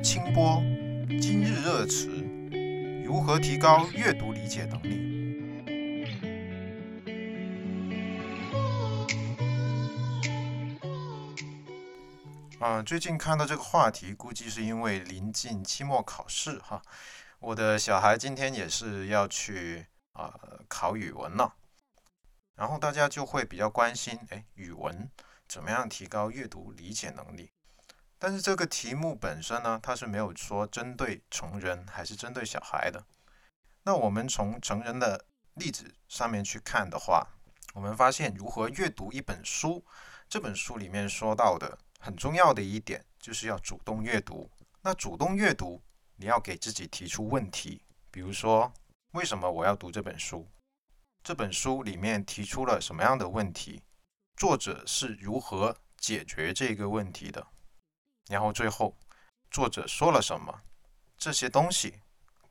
清波，今日热词，如何提高阅读理解能力？啊，最近看到这个话题，估计是因为临近期末考试哈。我的小孩今天也是要去啊考语文了，然后大家就会比较关心，哎，语文怎么样提高阅读理解能力？但是这个题目本身呢，它是没有说针对成人还是针对小孩的。那我们从成人的例子上面去看的话，我们发现如何阅读一本书，这本书里面说到的很重要的一点就是要主动阅读。那主动阅读，你要给自己提出问题，比如说为什么我要读这本书？这本书里面提出了什么样的问题？作者是如何解决这个问题的？然后最后，作者说了什么？这些东西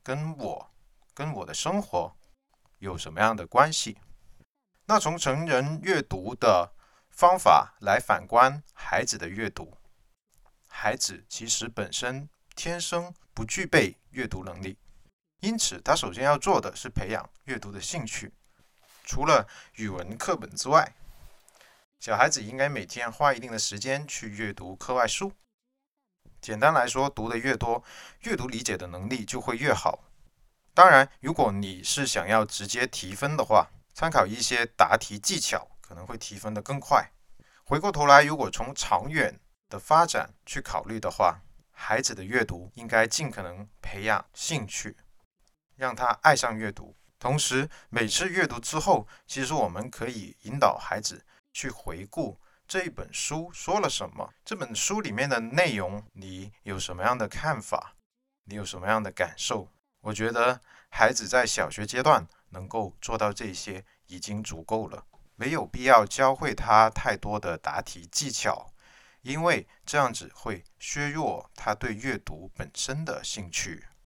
跟我、跟我的生活有什么样的关系？那从成人阅读的方法来反观孩子的阅读，孩子其实本身天生不具备阅读能力，因此他首先要做的是培养阅读的兴趣。除了语文课本之外，小孩子应该每天花一定的时间去阅读课外书。简单来说，读的越多，阅读理解的能力就会越好。当然，如果你是想要直接提分的话，参考一些答题技巧，可能会提分的更快。回过头来，如果从长远的发展去考虑的话，孩子的阅读应该尽可能培养兴趣，让他爱上阅读。同时，每次阅读之后，其实我们可以引导孩子去回顾。这本书说了什么？这本书里面的内容，你有什么样的看法？你有什么样的感受？我觉得孩子在小学阶段能够做到这些已经足够了，没有必要教会他太多的答题技巧，因为这样子会削弱他对阅读本身的兴趣。